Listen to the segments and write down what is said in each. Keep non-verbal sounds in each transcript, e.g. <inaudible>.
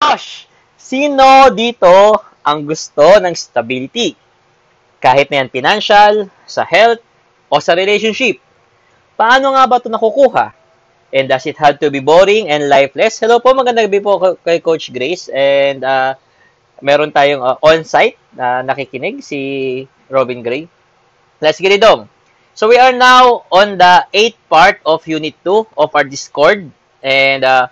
Gosh! Sino dito ang gusto ng stability? Kahit na yan financial, sa health, o sa relationship. Paano nga ba ito nakukuha? And does it have to be boring and lifeless? Hello po, magandang gabi po kay Coach Grace. And uh, meron tayong uh, on-site na nakikinig, si Robin Gray. Let's get it on. So we are now on the eighth part of Unit 2 of our Discord. And uh,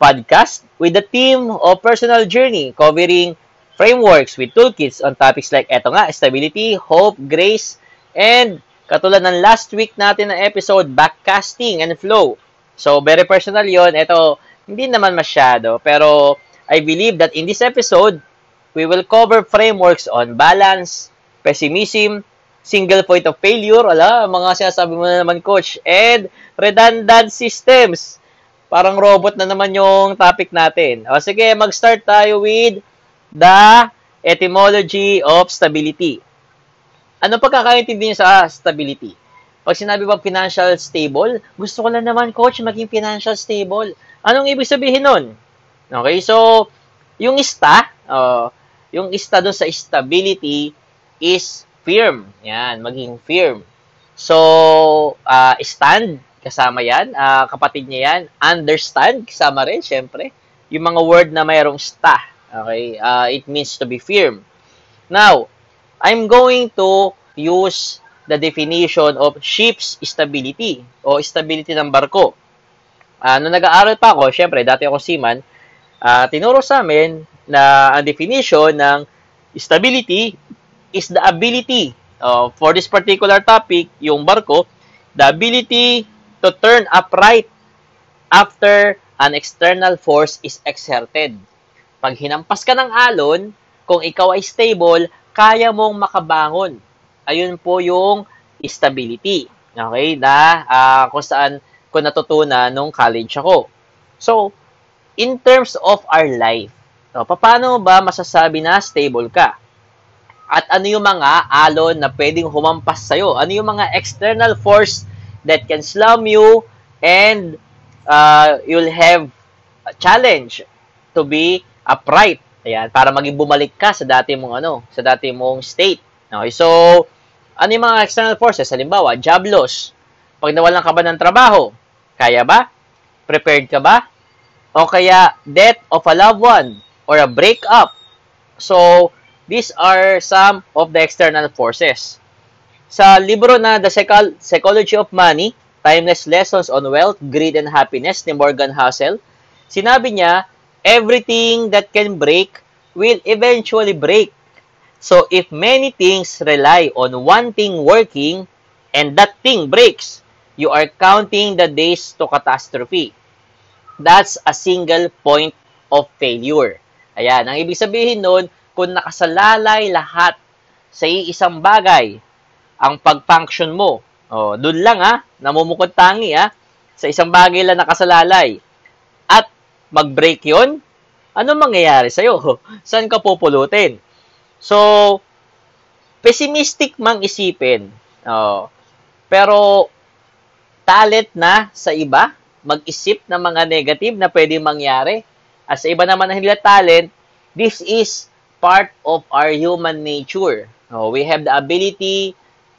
podcast with the theme of personal journey covering frameworks with toolkits on topics like eto nga, stability, hope, grace, and katulad ng last week natin na episode, backcasting and flow. So, very personal yon Ito, hindi naman masyado, pero I believe that in this episode, we will cover frameworks on balance, pessimism, single point of failure, ala, mga sinasabi mo na naman, coach, and redundant systems. Parang robot na naman yung topic natin. O sige, mag-start tayo with the etymology of stability. Ano pagkakaintindi niyo sa stability? Pag sinabi ba financial stable, gusto ko lang naman, coach, maging financial stable. Anong ibig sabihin nun? Okay, so, yung ista, uh, yung ista doon sa stability is firm. Yan, maging firm. So, uh, stand, kasama yan. Uh, kapatid niya yan. Understand, kasama rin, syempre. Yung mga word na mayroong sta. Okay? Uh, it means to be firm. Now, I'm going to use the definition of ship's stability o stability ng barko. Uh, nung nag-aaral pa ako, syempre, dati ako seaman, uh, tinuro sa amin na ang definition ng stability is the ability uh, for this particular topic, yung barko, the ability to turn upright after an external force is exerted. Pag hinampas ka ng alon, kung ikaw ay stable, kaya mong makabangon. Ayun po yung stability. Okay? Na uh, kung saan ko natutunan nung college ako. So, in terms of our life, no, paano ba masasabi na stable ka? At ano yung mga alon na pwedeng humampas sa'yo? Ano yung mga external force that can slam you and uh, you'll have a challenge to be upright. Ayan, para maging bumalik ka sa dati mong ano, sa dati mong state. Okay, so ano yung mga external forces? Halimbawa, job loss. Pag nawalan ka ba ng trabaho, kaya ba? Prepared ka ba? O kaya death of a loved one or a breakup. So, these are some of the external forces. Sa libro na The Psychology of Money, Timeless Lessons on Wealth, Greed and Happiness ni Morgan Housel, sinabi niya, everything that can break will eventually break. So if many things rely on one thing working and that thing breaks, you are counting the days to catastrophe. That's a single point of failure. Ayan, ang ibig sabihin nun, kung nakasalalay lahat sa isang bagay, ang pag-function mo. Oh, doon lang ha, namumukod tangi ha, sa isang bagay lang nakasalalay. At mag-break 'yon, ano mangyayari sa iyo? <laughs> Saan ka pupulutin? So, pessimistic mang isipin. Oh, pero talent na sa iba mag-isip ng mga negative na pwedeng mangyari. At sa iba naman na hindi talent, this is part of our human nature. Oh, we have the ability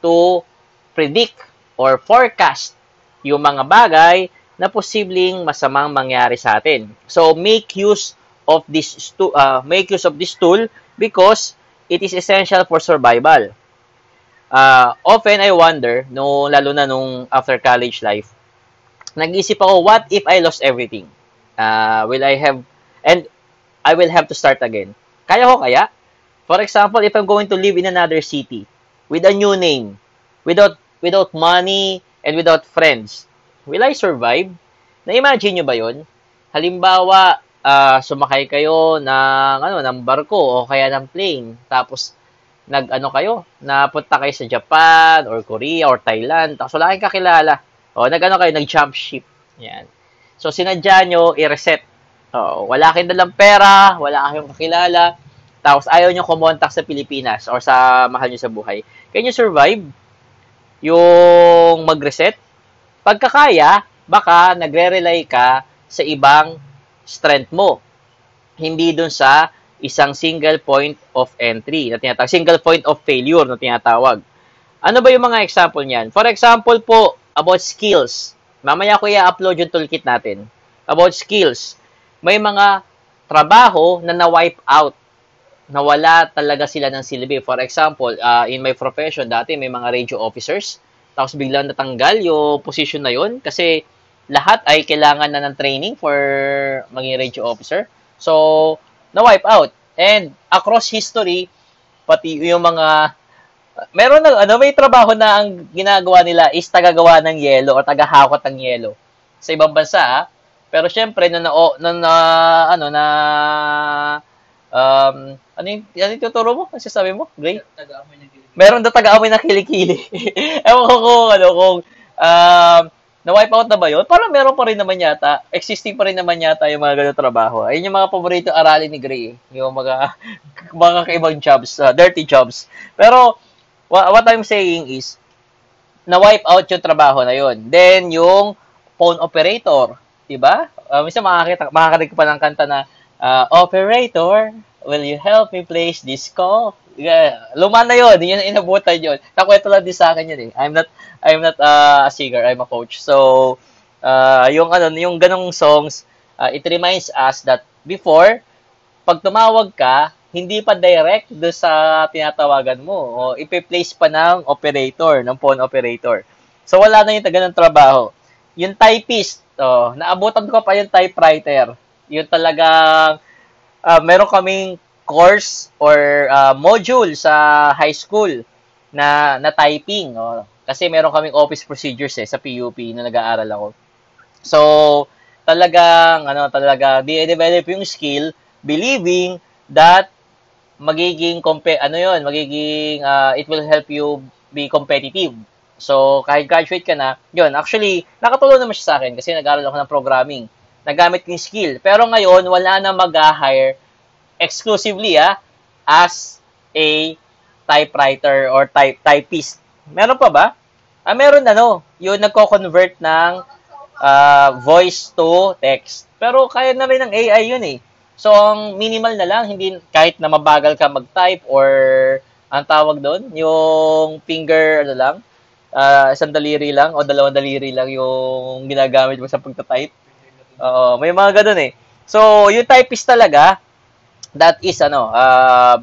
to predict or forecast yung mga bagay na posibleng masamang mangyari sa atin. So make use of this uh, make use of this tool because it is essential for survival. Uh, often I wonder, no lalo na nung after college life, nag-isip ako, what if I lost everything? Uh, will I have and I will have to start again. Kaya ko kaya? For example, if I'm going to live in another city with a new name, without without money and without friends, will I survive? Na-imagine nyo ba yon? Halimbawa, uh, sumakay kayo ng ano ng barko o kaya ng plane tapos nag ano kayo napunta kayo sa Japan or Korea or Thailand tapos wala kayong kakilala. O nag ano kayo nag jump ship. Yan. So sinadya nyo i-reset. O, wala kayong dalang pera wala kayong kakilala tapos ayaw nyo kumontak sa Pilipinas or sa mahal nyo sa buhay can you survive yung mag-reset. Pagkakaya, baka nagre-rely ka sa ibang strength mo. hindi dun sa isang single point of entry na tinatawag, single point of failure na tinatawag. Ano ba yung mga example niyan? For example po, about skills. Mamaya ko i-upload yung toolkit natin. About skills. May mga trabaho na na-wipe out. Nawala talaga sila ng silbi. For example, uh, in my profession, dati may mga radio officers. Tapos biglang natanggal yung position na yun kasi lahat ay kailangan na ng training for maging radio officer. So, na-wipe out. And across history, pati yung mga meron na, ano, may trabaho na ang ginagawa nila is tagagawa ng yelo o tagahakot ng yelo sa ibang bansa, ha? Pero syempre, na, na, na, na ano, na, um, ano yung, ano yung tuturo mo? Ano sabi mo? Gray? Meron na taga-amoy ng kilikili. <laughs> Ewan ko kung, ano, kung, um, na-wipe out na ba yun? Parang meron pa rin naman yata, existing pa rin naman yata yung mga ganun trabaho. Ayun yung mga paborito aralin ni Gray, yung mga, <laughs> mga kaibang jobs, uh, dirty jobs. Pero, what I'm saying is, na-wipe out yung trabaho na yun. Then, yung phone operator, di ba? Uh, minsan makakita, makakarinig pa ng kanta na, uh, Operator, will you help me place this call? Yeah, luma na yun, yun inabutan yun. Nakwento lang din sa akin yun eh. I'm not, I'm not uh, a singer, I'm a coach. So, uh, yung ano, yung ganong songs, uh, it reminds us that before, pag tumawag ka, hindi pa direct do sa tinatawagan mo. O ipe-place pa ng operator, ng phone operator. So, wala na yung taga ng trabaho. Yung typist, oh, naabutan ko pa yung typewriter. Yung talagang, uh, meron kaming course or uh, module sa high school na, na typing. Oh. Kasi meron kaming office procedures eh, sa PUP na nag-aaral ako. So, talagang, ano, talaga, di-develop yung skill, believing that magiging compa- ano yon magiging uh, it will help you be competitive. So, kahit graduate ka na, yun, actually, nakatulong naman siya sa akin kasi nag-aaral ako ng programming. Nagamit ko yung skill. Pero ngayon, wala na mag-hire exclusively ah, as a typewriter or type typist. Meron pa ba? Ah, meron ano, yung nagko-convert ng uh, voice to text. Pero kaya na rin ng AI yun eh. So, ang minimal na lang, hindi kahit na mabagal ka mag-type or ang tawag doon, yung finger, ano lang, uh, isang daliri lang o dalawang daliri lang yung ginagamit mo sa pagta-type. Oo, may mga ganun eh. So, yung typist talaga, that is ano, uh,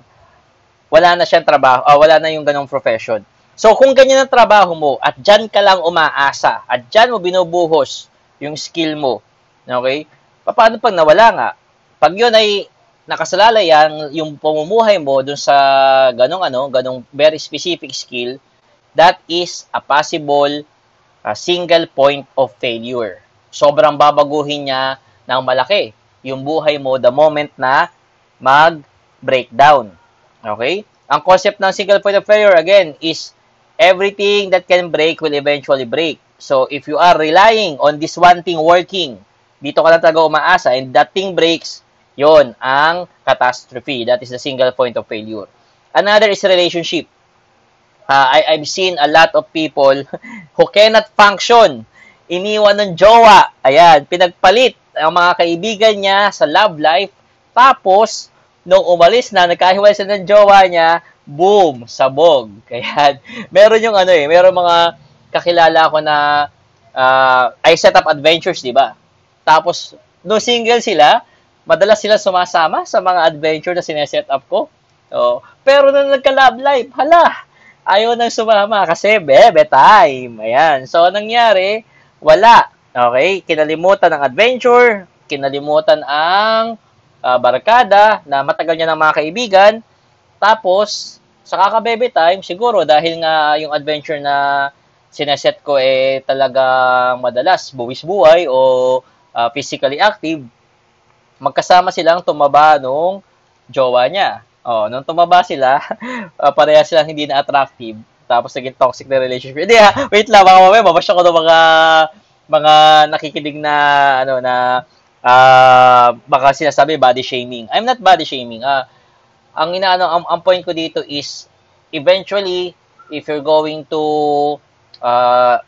wala na siyang trabaho, uh, wala na yung ganong profession. So, kung ganyan ang trabaho mo at dyan ka lang umaasa at dyan mo binubuhos yung skill mo, okay? Paano pag nawala nga? Pag yun ay nakasalalay yan, yung pamumuhay mo dun sa ganong ano, ganong very specific skill, that is a possible uh, single point of failure. Sobrang babaguhin niya ng malaki yung buhay mo the moment na mag-breakdown. Okay? Ang concept ng single point of failure, again, is everything that can break will eventually break. So, if you are relying on this one thing working, dito ka lang talaga umaasa, and that thing breaks, Yon ang catastrophe. That is the single point of failure. Another is relationship. Uh, I, I've seen a lot of people <laughs> who cannot function. Iniwan ng jowa. Ayan, pinagpalit ang mga kaibigan niya sa love life. Tapos, nung umalis na, nagkahiwalay sa ng jowa niya, boom, sabog. <laughs> Kaya, meron yung ano eh, meron mga kakilala ko na uh, I set up adventures, di ba? Tapos, no single sila, madalas sila sumasama sa mga adventure na sineset up ko. So, pero nung nagka-love life, hala, ayaw nang sumama kasi bebe time. Ayan. So, nangyari, wala. Okay? Kinalimutan ang adventure, kinalimutan ang uh, barkada na matagal niya ng mga kaibigan. Tapos, sa kakabebe time, siguro dahil nga yung adventure na sineset ko eh talagang madalas buwis buhay o uh, physically active, magkasama silang tumaba nung jowa niya. Oh, nung tumaba sila, <laughs> uh, pareha silang hindi na attractive. Tapos naging toxic na relationship. Hindi ha, wait lang, baka mamaya mabasya ko ng mga mga nakikinig na ano na uh, baka sinasabi body shaming. I'm not body shaming. Uh, ang inaano ang, ang point ko dito is eventually if you're going to uh,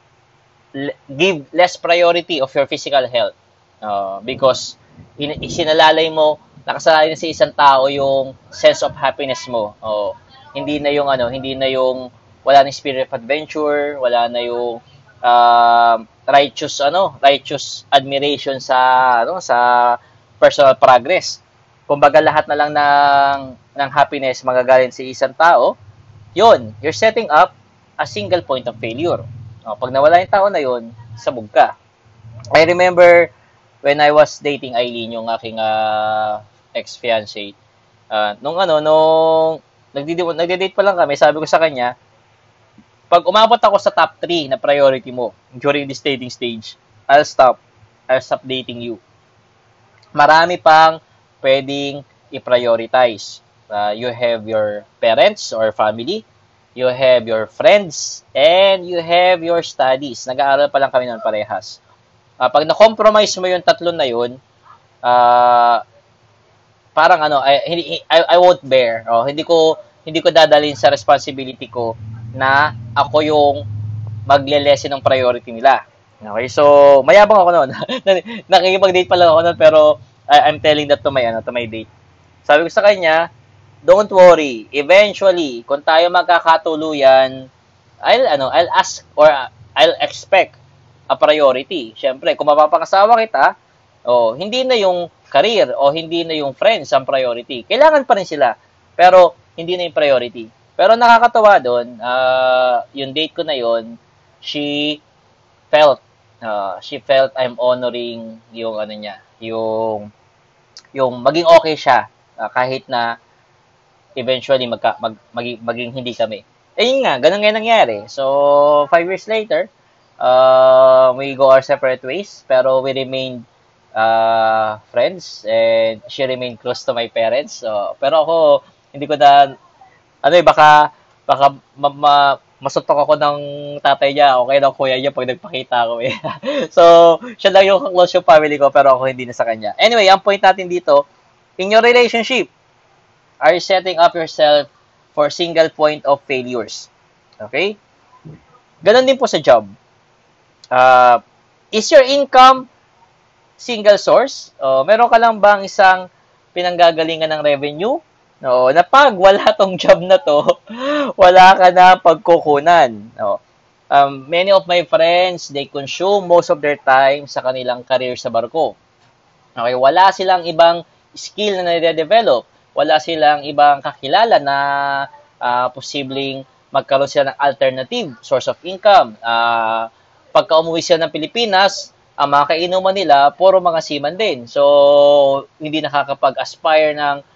give less priority of your physical health uh, because in, isinalalay mo nakasalalay na sa isang tao yung sense of happiness mo. Oh, hindi na yung ano, hindi na yung wala na spirit of adventure, wala na yung uh, righteous ano, righteous admiration sa ano sa personal progress. Kumbaga lahat na lang ng ng happiness magagaling sa isang tao, yon, you're setting up a single point of failure. Oh, pag nawala yung tao na yon, sabog ka. I remember when I was dating Eileen, yung aking uh, ex-fiancé, uh, nung ano, nung nagdi-date pa lang kami, sabi ko sa kanya, pag umabot ako sa top 3 na priority mo during this dating stage, I'll stop. I'll stop dating you. Marami pang pwedeng i-prioritize. Uh, you have your parents or family, you have your friends, and you have your studies. Nag-aaral pa lang kami noon parehas uh, pag na-compromise mo yung tatlo na yun, uh, parang ano, I, hindi, I, I won't bear. Oh, hindi ko hindi ko dadalhin sa responsibility ko na ako yung magle-lessen ng priority nila. Okay, so mayabang ako noon. <laughs> Nakikipag-date pa lang ako noon pero I, I'm telling that to my ano, to my date. Sabi ko sa kanya, don't worry. Eventually, kung tayo magkakatuluyan, I'll ano, I'll ask or I'll expect a priority. Siyempre, kung mapapakasawa kita, oh, hindi na yung career o hindi na yung friends ang priority. Kailangan pa rin sila, pero hindi na yung priority. Pero nakakatawa doon, uh, yung date ko na yon, she felt uh, she felt I'm honoring yung ano niya, yung yung maging okay siya uh, kahit na eventually magka, mag, maging, maging hindi kami. Eh nga, ganun nga nangyari. So, five years later, uh, we go our separate ways, pero we remain uh, friends and she remained close to my parents. So, pero ako, hindi ko na, ano eh, baka, baka ma, ma, masutok ako ng tatay niya o kaya kuya niya pag nagpakita ako eh. <laughs> so, siya lang yung close yung family ko pero ako hindi na sa kanya. Anyway, ang point natin dito, in your relationship, are you setting up yourself for single point of failures? Okay? Ganon din po sa job Uh, is your income single source? O, meron ka lang bang isang pinanggagalingan ng revenue? No, na pag wala tong job na to, <laughs> wala ka na pagkukunan. No. Um, many of my friends, they consume most of their time sa kanilang career sa barko. Okay, wala silang ibang skill na nade-develop. Wala silang ibang kakilala na uh, posibleng magkaroon sila ng alternative source of income. Uh, pagka umuwi sila ng Pilipinas, ang mga kainuman nila, puro mga seaman din. So, hindi nakakapag-aspire ng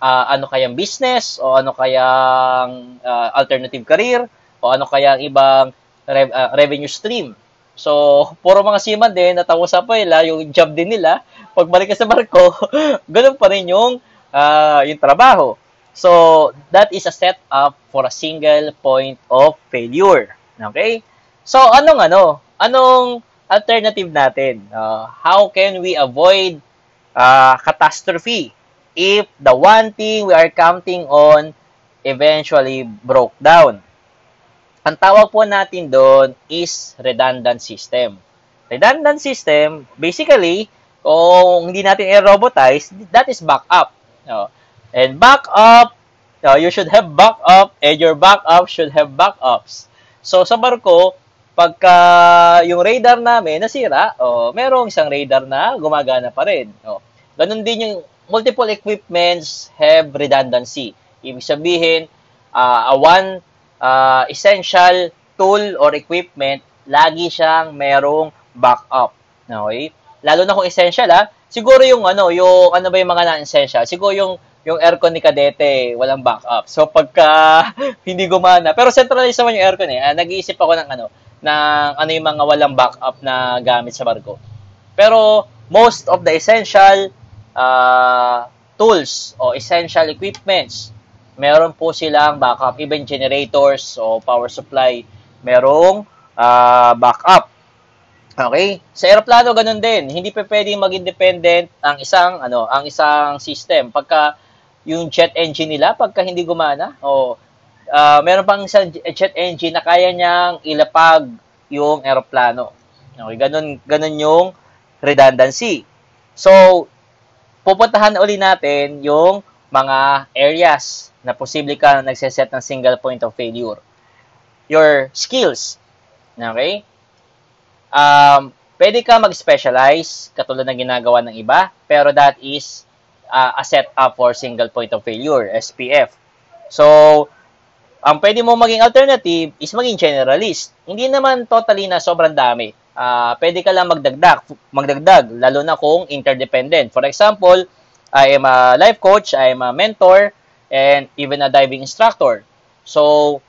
uh, ano kayang business o ano kayang uh, alternative career o ano kayang ibang re- uh, revenue stream. So, <laughs> puro mga seaman din, natapos sa nila, yung job din nila, pagbalik sa barko, <laughs> ganun pa rin yung, uh, yung trabaho. So, that is a setup for a single point of failure. Okay? So, anong ano? Anong alternative natin? Uh, how can we avoid uh, catastrophe if the one thing we are counting on eventually broke down? Ang tawag po natin doon is redundant system. Redundant system, basically, kung hindi natin i-robotize, that is backup. No? And backup, you should have backup and your backup should have backups. So, sa barko, pagka yung radar namin nasira, oh, merong isang radar na gumagana pa rin. Oh. Ganun din yung multiple equipments have redundancy. Ibig sabihin, uh, a one uh, essential tool or equipment, lagi siyang merong backup. Okay? Lalo na kung essential ha, siguro yung ano, yung ano ba yung mga non-essential, siguro yung yung aircon ni Kadete, walang backup. So pagka <laughs> hindi gumana, pero centralized naman yung aircon eh. Nag-iisip ako ng ano, ng ano yung mga walang backup na gamit sa barko. Pero most of the essential uh, tools o essential equipments, meron po silang backup. Even generators o power supply, merong uh, backup. Okay? Sa eroplano ganun din. Hindi pa pwedeng mag-independent ang isang ano, ang isang system pagka yung jet engine nila pagka hindi gumana o uh, meron pang isang jet engine na kaya niyang ilapag yung eroplano. Okay, ganun, ganun yung redundancy. So, pupuntahan uli natin yung mga areas na posible ka nagseset ng single point of failure. Your skills. Okay? Um, pwede ka mag-specialize katulad ng ginagawa ng iba, pero that is uh, a setup for single point of failure, SPF. So, ang pwede mo maging alternative is maging generalist. Hindi naman totally na sobrang dami. Uh, pwede ka lang magdagdag, magdagdag, lalo na kung interdependent. For example, I am a life coach, I am a mentor, and even a diving instructor. So,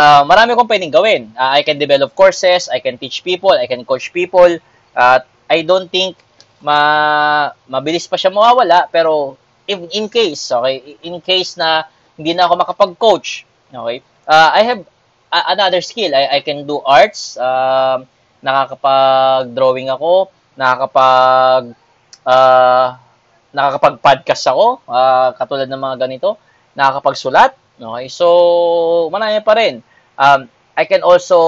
uh, marami kong pwedeng gawin. Uh, I can develop courses, I can teach people, I can coach people. At uh, I don't think ma mabilis pa siya mawawala, pero if, in case, okay, in case na hindi na ako makapag-coach, okay, uh, I have another skill. I, I can do arts, uh, nakakapag-drawing ako, nakakapag uh, nakakapag-podcast ako, uh, katulad ng mga ganito, nakakapagsulat, okay? So, marami pa rin. Um, I can also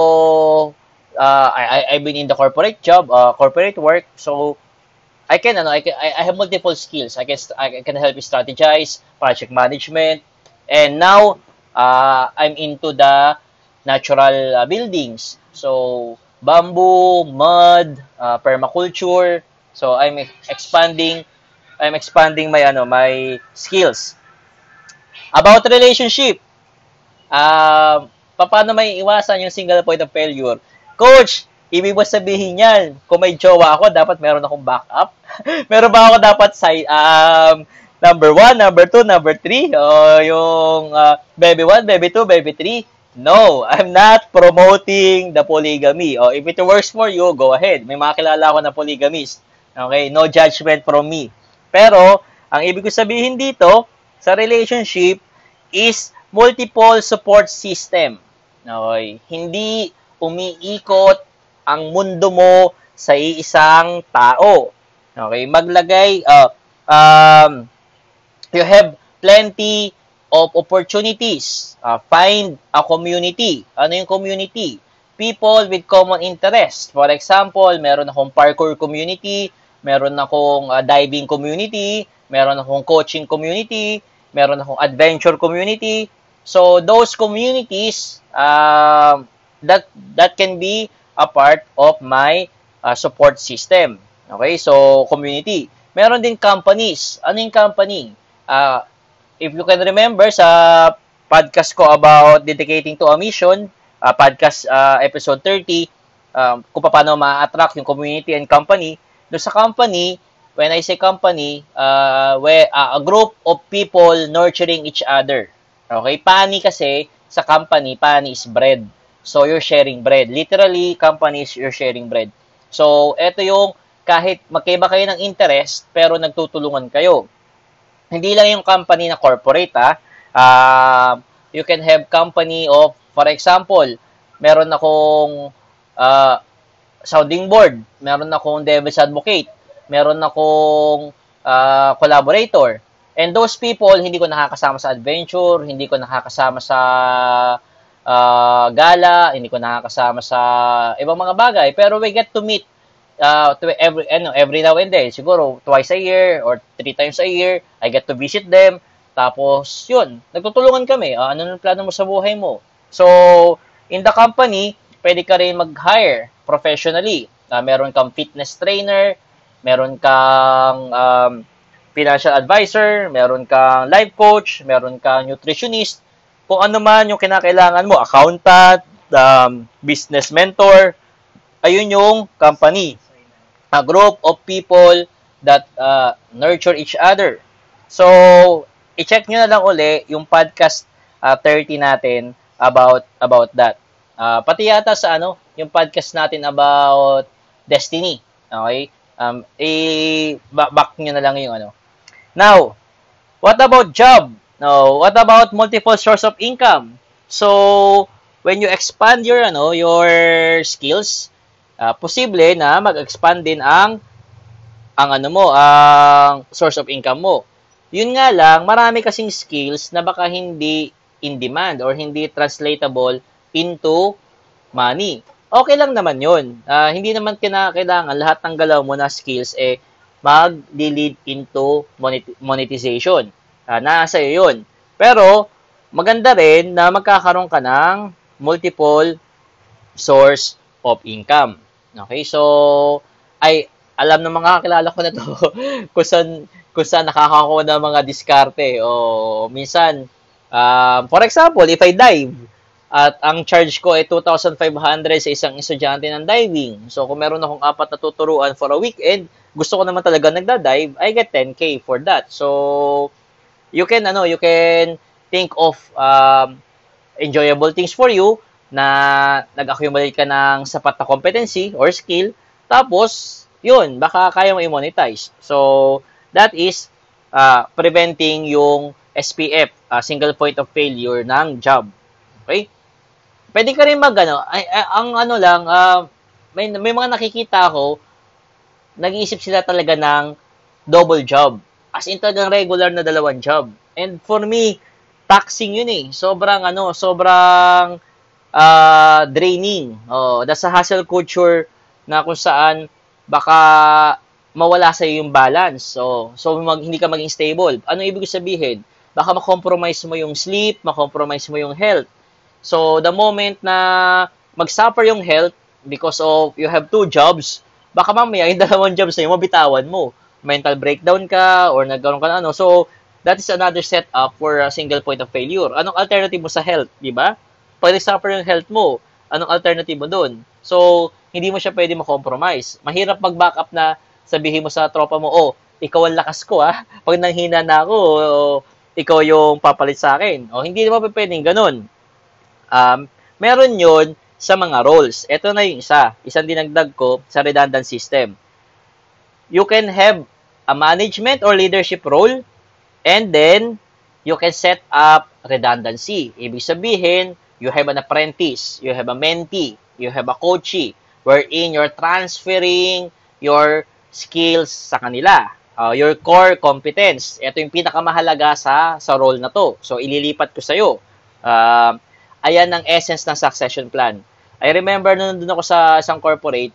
uh, I I've been in the corporate job, uh, corporate work, so I can ano, I can I, I have multiple skills. I can I can help strategize, project management, and now uh, I'm into the natural uh, buildings. So bamboo, mud, uh, permaculture. So I'm expanding I'm expanding my ano, my skills. About relationship. Uh, paano may iwasan yung single point of failure? Coach, ibig mo sabihin yan, kung may jowa ako, dapat meron akong backup? <laughs> meron ba ako dapat sa um, number 1, number 2, number 3? O yung uh, baby 1, baby 2, baby 3? No, I'm not promoting the polygamy. O if it works for you, go ahead. May makilala ako na polygamist. Okay, no judgment from me. Pero, ang ibig ko sabihin dito, sa relationship, is multiple support system. Okay? Hindi umiikot ang mundo mo sa iisang tao. Okay, maglagay uh, um, you have plenty of opportunities. Uh, find a community. Ano yung community? People with common interest. For example, meron akong parkour community, meron akong uh, diving community, meron akong coaching community, meron akong adventure community. So those communities uh, that that can be a part of my uh, support system. Okay, so community. Meron din companies. Ano yung company? Uh, if you can remember sa podcast ko about dedicating to a mission, uh, podcast uh, episode 30, um, kung paano ma-attract yung community and company, do sa company, when I say company, uh, where, uh, a group of people nurturing each other. Okay? Pani kasi, sa company, pani is bread. So, you're sharing bread. Literally, companies, you're sharing bread. So, ito yung kahit magkaiba kayo ng interest, pero nagtutulungan kayo. Hindi lang yung company na corporate, ha? Uh, you can have company of, for example, meron akong uh, sounding board, meron akong devil's advocate, meron akong uh, collaborator. And those people, hindi ko nakakasama sa adventure, hindi ko nakakasama sa uh, gala, hindi ko nakakasama sa ibang mga bagay. Pero we get to meet uh, to every ano every now and then siguro twice a year or three times a year I get to visit them tapos yun nagtutulungan kami. Uh, ano ang plano mo sa buhay mo? So in the company pwede ka rin mag-hire professionally. Uh, meron kang fitness trainer meron kang um, financial advisor meron kang life coach meron kang nutritionist. Kung ano man yung kinakailangan mo accountant um, business mentor ayun yung company. A group of people that uh, nurture each other. So, i-check nyo na lang uli yung podcast uh, 30 natin about about that. Uh, pati yata sa ano, yung podcast natin about destiny. Okay? Um, i-back nyo na lang yung ano. Now, what about job? No, what about multiple source of income? So, when you expand your ano, your skills, uh, posible na mag-expand din ang ang ano mo, ang source of income mo. Yun nga lang, marami kasing skills na baka hindi in demand or hindi translatable into money. Okay lang naman yun. Uh, hindi naman kinakailangan lahat ng galaw mo na skills eh mag-lead into monetization. Uh, nasa iyo yun. Pero, maganda rin na magkakaroon ka ng multiple source of income. Okay, so, ay, alam ng mga kakilala ko na to <laughs> kung saan, kung saan nakakakuha ng mga diskarte. O, minsan, um, for example, if I dive, at ang charge ko ay 2,500 sa isang estudyante ng diving. So, kung meron akong apat na tuturuan for a weekend, gusto ko naman talaga nagda-dive, I get 10K for that. So, you can, ano, you can think of um, enjoyable things for you na nag-accumulate ka ng sapat na competency or skill. Tapos, yun, baka kaya mo i-monetize. So, that is uh, preventing yung SPF, uh, single point of failure ng job. Okay? Pwede ka rin mag, ano, ay, ay, ang ano lang, uh, may, may mga nakikita ako, nag-iisip sila talaga ng double job. As in talagang regular na dalawang job. And for me, taxing yun eh. Sobrang ano, sobrang uh, draining. Oh, that's a hustle culture na kung saan baka mawala sa yung balance. So, so mag, hindi ka maging stable. Ano ibig sabihin? Baka ma-compromise mo yung sleep, ma-compromise mo yung health. So, the moment na mag-suffer yung health because of you have two jobs, baka mamaya yung <laughs> dalawang jobs na yung mabitawan mo. Mental breakdown ka or nagkaroon ka na ano. So, that is another setup for a single point of failure. Anong alternative mo sa health, di ba? Pag nag-suffer yung health mo, anong alternative mo doon? So, hindi mo siya pwede ma-compromise. Mahirap mag-backup na sabihin mo sa tropa mo, oh, ikaw ang lakas ko ah. Pag nanghina na ako, oh, ikaw yung papalit sa akin. O, oh, hindi naman pwedeng ganun. Um, meron yon sa mga roles. Ito na yung isa. Isang dinagdag ko sa redundant system. You can have a management or leadership role and then you can set up redundancy. Ibig sabihin, you have an apprentice, you have a mentee, you have a coachee, wherein you're transferring your skills sa kanila. Uh, your core competence. Ito yung pinakamahalaga sa sa role na to. So, ililipat ko sa iyo. Uh, ayan ang essence ng succession plan. I remember nung nandun ako sa isang corporate,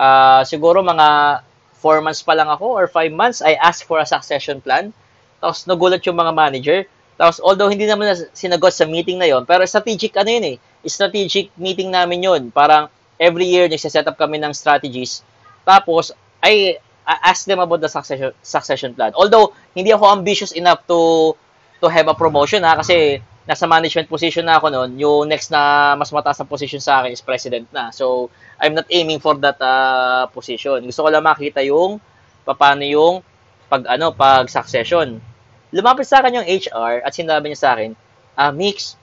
uh, siguro mga 4 months pa lang ako or 5 months, I asked for a succession plan. Tapos nagulat yung mga manager. Tapos although hindi naman na sinagot sa meeting na yon, pero strategic ano yun eh, strategic meeting namin yon. Parang every year nagse-set up kami ng strategies. Tapos I, I ask them about the succession succession plan. Although hindi ako ambitious enough to to have a promotion ha kasi nasa management position na ako noon, yung next na mas mataas na position sa akin is president na. So, I'm not aiming for that uh, position. Gusto ko lang makita yung paano yung pag ano, pag succession. Lumapit sa akin yung HR at sinabi niya sa akin, ah, Mix,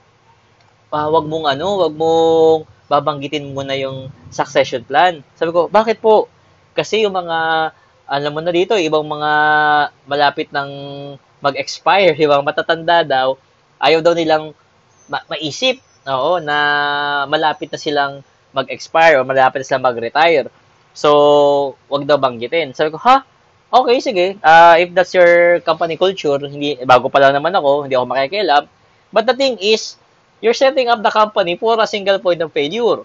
uh, wag mong ano, wag mong babanggitin mo na yung succession plan. Sabi ko, bakit po? Kasi yung mga, alam mo na dito, ibang mga malapit ng mag-expire, ibang matatanda daw, ayaw daw nilang ma- maisip oo, na malapit na silang mag-expire o malapit na silang mag-retire. So, wag daw banggitin. Sabi ko, ha? Okay, sige. Uh, if that's your company culture, hindi, bago pa lang naman ako, hindi ako makikialam. But the thing is, you're setting up the company for a single point of failure.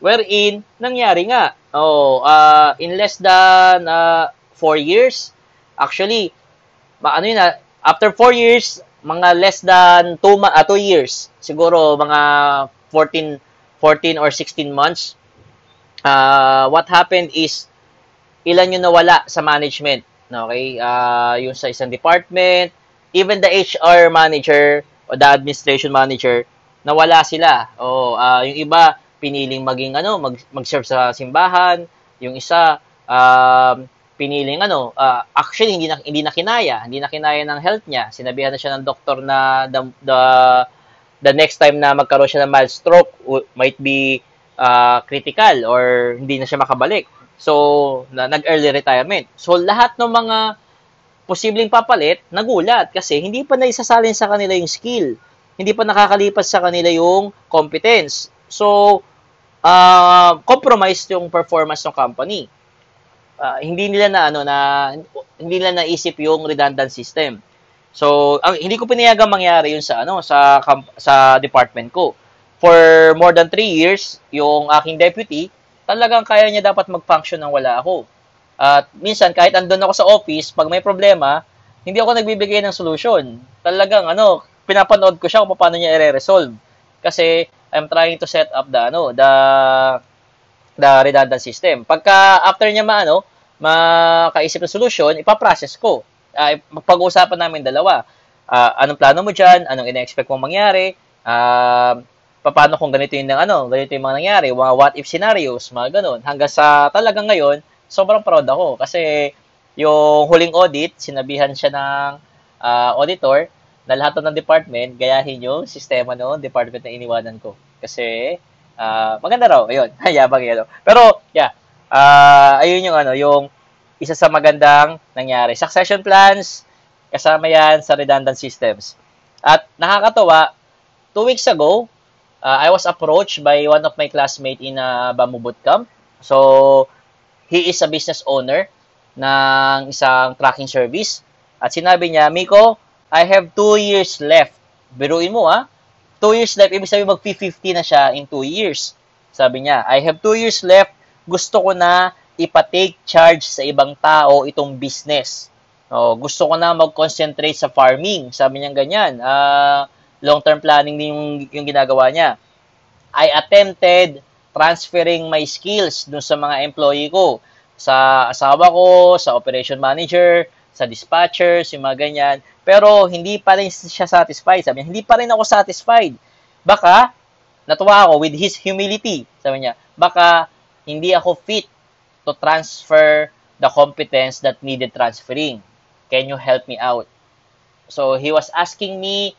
Wherein, nangyari nga. Oh, uh, in less than uh, four years, actually, ano yun na, after four years, mga less than 2 ma- uh, two years, siguro mga 14 14 or 16 months, uh, what happened is ilan yung nawala sa management. Okay? Uh, yung sa isang department, even the HR manager o the administration manager, nawala sila. O uh, yung iba piniling maging ano, mag mag-serve sa simbahan, yung isa um, piniling ano, uh, actually hindi na hindi na kinaya, hindi na kinaya ng health niya. Sinabihan na siya ng doktor na the, the the next time na magkaroon siya ng mild stroke might be uh, critical or hindi na siya makabalik. So, na, nag-early retirement. So, lahat ng mga posibleng papalit, nagulat kasi hindi pa naisasalin sa kanila yung skill. Hindi pa nakakalipas sa kanila yung competence. So, uh, compromise yung performance ng company uh, hindi nila na ano na hindi nila naisip yung redundant system. So, ang hindi ko pinayagang mangyari yun sa ano sa sa department ko. For more than 3 years, yung aking deputy, talagang kaya niya dapat mag-function nang wala ako. At minsan, kahit andun ako sa office, pag may problema, hindi ako nagbibigay ng solusyon. Talagang, ano, pinapanood ko siya kung paano niya i-resolve. Kasi, I'm trying to set up the, ano, the, the redundant system. Pagka, after niya maano, makaisip ng solusyon, ipaprocess ko. Uh, pag-uusapan namin dalawa. Uh, anong plano mo dyan? Anong ina-expect mong mangyari? Uh, paano kung ganito yung ano, ganito yung mga nangyari, mga what if scenarios, mga ganun. Hanggang sa talagang ngayon, sobrang proud ako kasi yung huling audit, sinabihan siya ng uh, auditor na lahat ng department, gayahin yung sistema no, department na iniwanan ko. Kasi, uh, maganda raw, ayun, <laughs> yabang yan. Pero, yeah, uh, ayun yung ano, yung isa sa magandang nangyari. Succession plans, kasama yan sa redundant systems. At nakakatawa, two weeks ago, uh, I was approached by one of my classmates in a Bamu Bootcamp. So, he is a business owner ng isang tracking service. At sinabi niya, Miko, I have two years left. Biruin mo ha, two years left, ibig sabihin mag-50 na siya in two years. Sabi niya, I have two years left, gusto ko na ipatake charge sa ibang tao itong business. Oh, gusto ko na mag-concentrate sa farming. Sabi niya ganyan. Uh, long-term planning din yung, yung ginagawa niya. I attempted transferring my skills dun sa mga employee ko. Sa asawa ko, sa operation manager, sa dispatchers, yung mga ganyan. Pero hindi pa rin siya satisfied. Sabi niya, hindi pa rin ako satisfied. Baka, natuwa ako with his humility. Sabi niya, baka hindi ako fit to transfer the competence that needed transferring. Can you help me out? So, he was asking me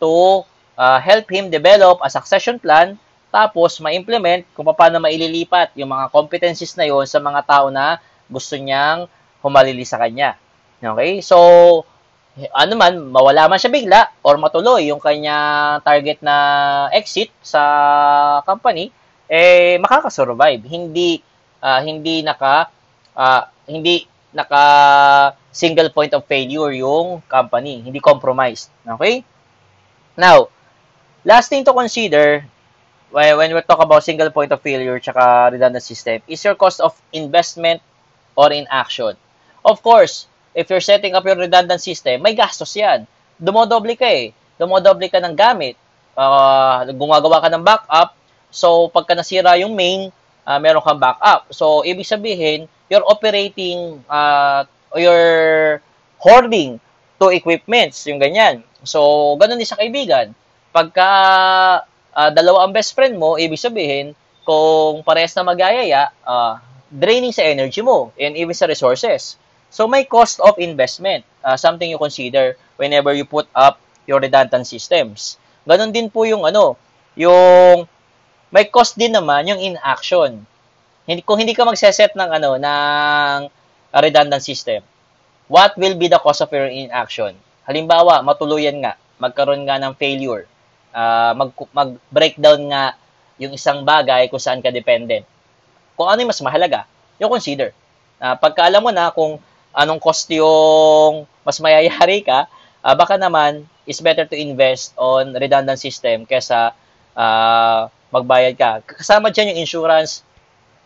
to uh, help him develop a succession plan tapos ma-implement kung paano maililipat yung mga competencies na yon sa mga tao na gusto niyang humalili sa kanya. Okay? So, ano man, mawala man siya bigla or matuloy yung kanya target na exit sa company, eh makakasurvive. Hindi uh, hindi naka uh, hindi naka single point of failure yung company, hindi compromised. Okay? Now, last thing to consider when we talk about single point of failure tsaka redundant system is your cost of investment or inaction. Of course, if you're setting up your redundant system, may gastos yan. Dumodoble ka eh. Dumodoble ka ng gamit. Uh, gumagawa ka ng backup. So, pagka nasira yung main, uh, meron kang backup. So, ibig sabihin, you're operating, uh, you're hoarding to equipments, yung ganyan. So, ganun din sa kaibigan. Pagka uh, dalawa ang best friend mo, ibig sabihin, kung parehas na magayaya, uh, draining sa energy mo and even sa resources. So may cost of investment, uh, something you consider whenever you put up your redundant systems. Ganon din po yung ano, yung may cost din naman yung inaction. Hindi kung hindi ka magse-set ng ano ng redundant system, what will be the cost of your inaction? Halimbawa, matuluyan nga, magkaroon nga ng failure uh, mag, mag-breakdown nga yung isang bagay kung saan ka dependent. Kung ano yung mas mahalaga, yung consider. Uh, pagka alam mo na kung anong cost yung mas mayayari ka, uh, baka naman is better to invest on redundant system kesa uh, magbayad ka. Kasama dyan yung insurance,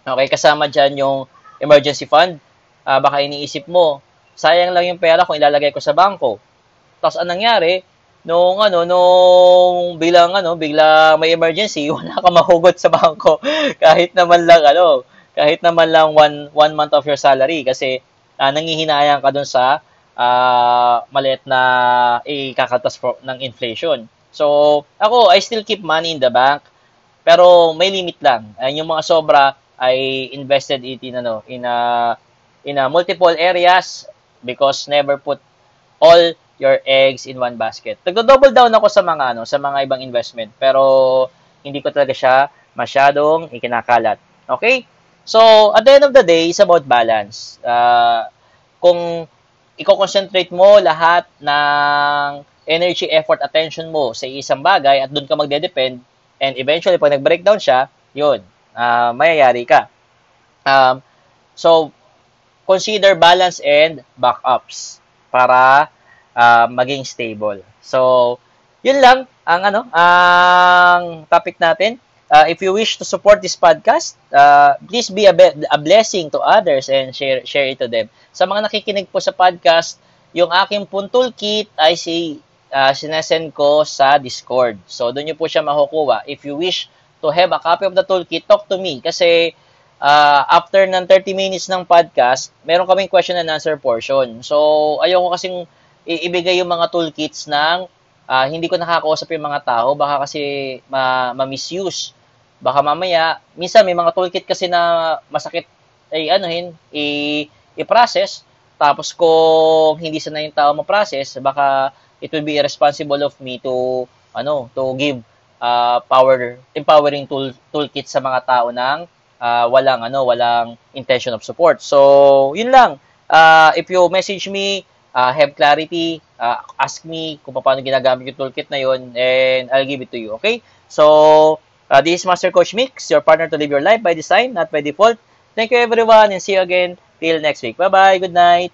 okay, kasama dyan yung emergency fund. Uh, baka iniisip mo, sayang lang yung pera kung ilalagay ko sa bangko. Tapos anong nangyari, nung ano nung bilang ano bigla may emergency <laughs> wala ka mahugot sa bangko <laughs> kahit naman lang ano kahit naman lang one one month of your salary kasi uh, nangihinayang ka dun sa uh, maliit na ikakatas ng inflation so ako I still keep money in the bank pero may limit lang Ayun yung mga sobra I invested it in ano in a in a multiple areas because never put all your eggs in one basket. Nagdo-double down ako sa mga ano, sa mga ibang investment, pero hindi ko talaga siya masyadong ikinakalat. Okay? So, at the end of the day, it's about balance. Uh, kung i-concentrate mo lahat ng energy, effort, attention mo sa isang bagay at doon ka magde-depend, and eventually, pag nag-breakdown siya, yun, uh, mayayari ka. Um, so, consider balance and backups para uh, maging stable. So, yun lang ang ano, ang topic natin. Uh, if you wish to support this podcast, uh, please be a, be- a blessing to others and share share it to them. Sa mga nakikinig po sa podcast, yung aking pong toolkit ay si uh, sinesend ko sa Discord. So, doon nyo po siya makukuha. If you wish to have a copy of the toolkit, talk to me. Kasi, uh, after ng 30 minutes ng podcast, meron kaming question and answer portion. So, ayoko kasing ibigay yung mga toolkits ng uh, hindi ko nakakausap yung mga tao, baka kasi ma- ma-misuse. Baka mamaya, minsan may mga toolkit kasi na masakit ay anuhin, i- i-process, tapos kung hindi sana yung tao ma-process, baka it will be irresponsible of me to ano, to give uh, power empowering tool toolkit sa mga tao ng uh, walang ano, walang intention of support. So, yun lang. Uh, if you message me, uh, have clarity, uh, ask me kung paano ginagamit yung toolkit na yun, and I'll give it to you, okay? So, uh, this is Master Coach Mix, your partner to live your life by design, not by default. Thank you everyone, and see you again till next week. Bye-bye, good night!